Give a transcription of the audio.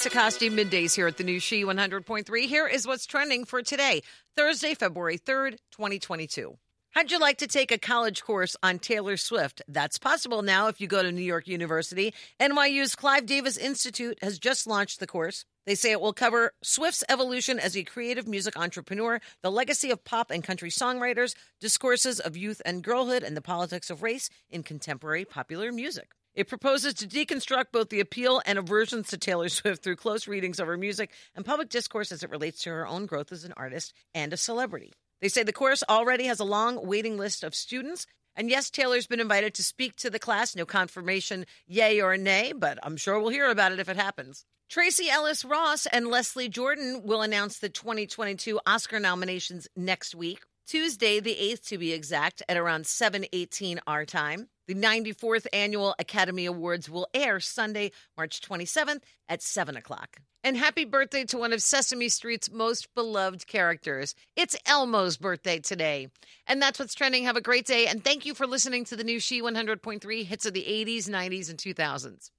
Lisa Costi, middays here at the new She 100.3. Here is what's trending for today, Thursday, February 3rd, 2022. How'd you like to take a college course on Taylor Swift? That's possible now if you go to New York University. NYU's Clive Davis Institute has just launched the course. They say it will cover Swift's evolution as a creative music entrepreneur, the legacy of pop and country songwriters, discourses of youth and girlhood, and the politics of race in contemporary popular music. It proposes to deconstruct both the appeal and aversions to Taylor Swift through close readings of her music and public discourse as it relates to her own growth as an artist and a celebrity. They say the course already has a long waiting list of students. And yes, Taylor's been invited to speak to the class. No confirmation, yay or nay, but I'm sure we'll hear about it if it happens. Tracee Ellis Ross and Leslie Jordan will announce the 2022 Oscar nominations next week, Tuesday the 8th to be exact, at around 7:18 our time. The 94th Annual Academy Awards will air Sunday, March 27th at 7 o'clock. And happy birthday to one of Sesame Street's most beloved characters. It's Elmo's birthday today. And that's what's trending. Have a great day. And thank you for listening to the new She 100.3 hits of the 80s, 90s, and 2000s.